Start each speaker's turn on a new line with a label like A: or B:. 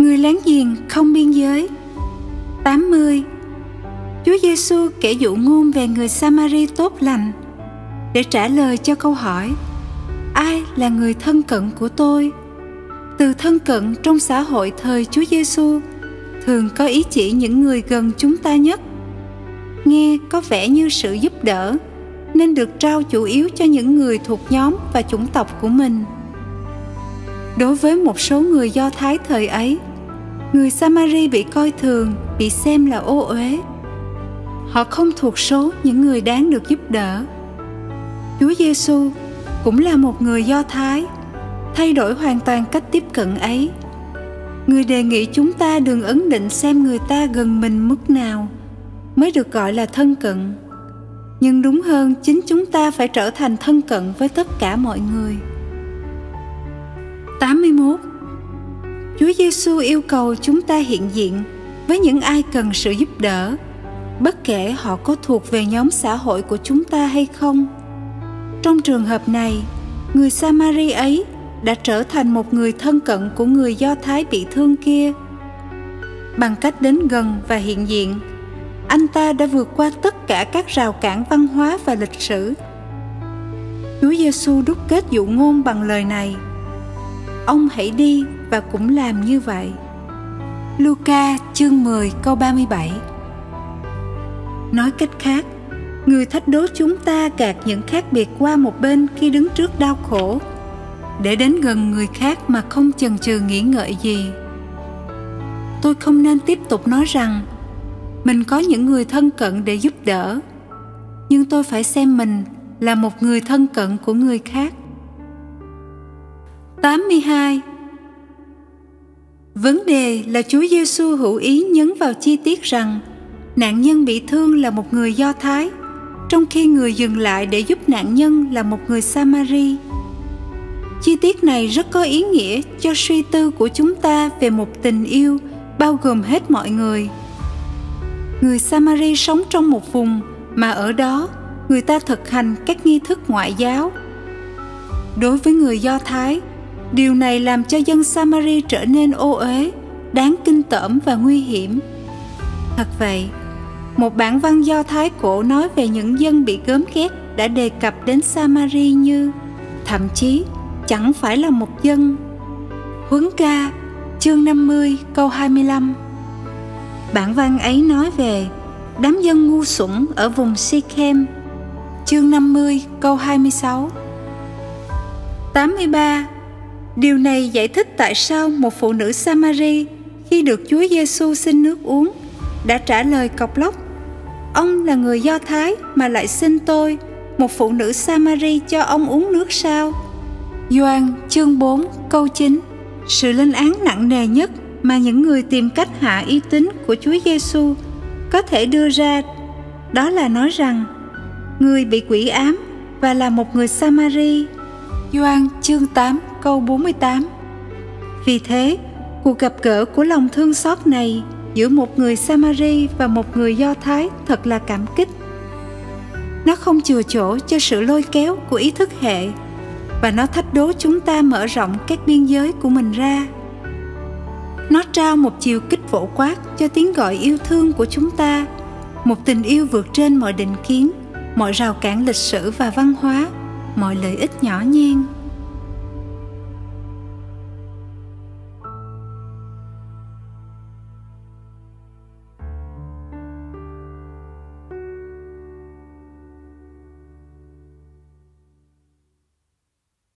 A: Người láng giềng không biên giới. 80. Chúa Giêsu kể dụ ngôn về người Samari tốt lành để trả lời cho câu hỏi, ai là người thân cận của tôi? Từ thân cận trong xã hội thời Chúa Giêsu thường có ý chỉ những người gần chúng ta nhất. Nghe có vẻ như sự giúp đỡ nên được trao chủ yếu cho những người thuộc nhóm và chủng tộc của mình. Đối với một số người do thái thời ấy người samari bị coi thường, bị xem là ô uế. Họ không thuộc số những người đáng được giúp đỡ. Chúa giêsu cũng là một người do thái, thay đổi hoàn toàn cách tiếp cận ấy. Người đề nghị chúng ta đừng ấn định xem người ta gần mình mức nào mới được gọi là thân cận. Nhưng đúng hơn, chính chúng ta phải trở thành thân cận với tất cả mọi người. 81 Chúa Giêsu yêu cầu chúng ta hiện diện với những ai cần sự giúp đỡ, bất kể họ có thuộc về nhóm xã hội của chúng ta hay không. Trong trường hợp này, người samari ấy đã trở thành một người thân cận của người do thái bị thương kia. Bằng cách đến gần và hiện diện, anh ta đã vượt qua tất cả các rào cản văn hóa và lịch sử. Chúa giêsu đúc kết dụ ngôn bằng lời này, ông hãy đi và cũng làm như vậy. Luca chương 10 câu 37 Nói cách khác, người thách đố chúng ta gạt những khác biệt qua một bên khi đứng trước đau khổ để đến gần người khác mà không chần chừ nghĩ ngợi gì. Tôi không nên tiếp tục nói rằng mình có những người thân cận để giúp đỡ nhưng tôi phải xem mình là một người thân cận của người khác. 82 Vấn đề là Chúa Giêsu hữu ý nhấn vào chi tiết rằng nạn nhân bị thương là một người Do Thái, trong khi người dừng lại để giúp nạn nhân là một người Samari. Chi tiết này rất có ý nghĩa cho suy tư của chúng ta về một tình yêu bao gồm hết mọi người. Người Samari sống trong một vùng mà ở đó người ta thực hành các nghi thức ngoại giáo. Đối với người Do Thái, điều này làm cho dân Samari trở nên ô uế, đáng kinh tởm và nguy hiểm. Thật vậy, một bản văn Do Thái cổ nói về những dân bị gớm ghét đã đề cập đến Samari như thậm chí chẳng phải là một dân. Huấn ca, chương 50 câu 25 Bản văn ấy nói về đám dân ngu xuẩn ở vùng Sikhem, chương 50 câu 26 83 Điều này giải thích tại sao một phụ nữ Samari khi được Chúa Giêsu xin nước uống đã trả lời cọc lóc, Ông là người Do Thái mà lại xin tôi, một phụ nữ Samari cho ông uống nước sao? Gioan chương 4 câu 9 Sự lên án nặng nề nhất mà những người tìm cách hạ uy tín của Chúa Giêsu có thể đưa ra, đó là nói rằng, người bị quỷ ám và là một người Samari. Gioan chương 8 câu 48 Vì thế, cuộc gặp gỡ của lòng thương xót này giữa một người Samari và một người Do Thái thật là cảm kích. Nó không chừa chỗ cho sự lôi kéo của ý thức hệ và nó thách đố chúng ta mở rộng các biên giới của mình ra. Nó trao một chiều kích vỗ quát cho tiếng gọi yêu thương của chúng ta một tình yêu vượt trên mọi định kiến mọi rào cản lịch sử và văn hóa mọi lợi ích nhỏ nhen.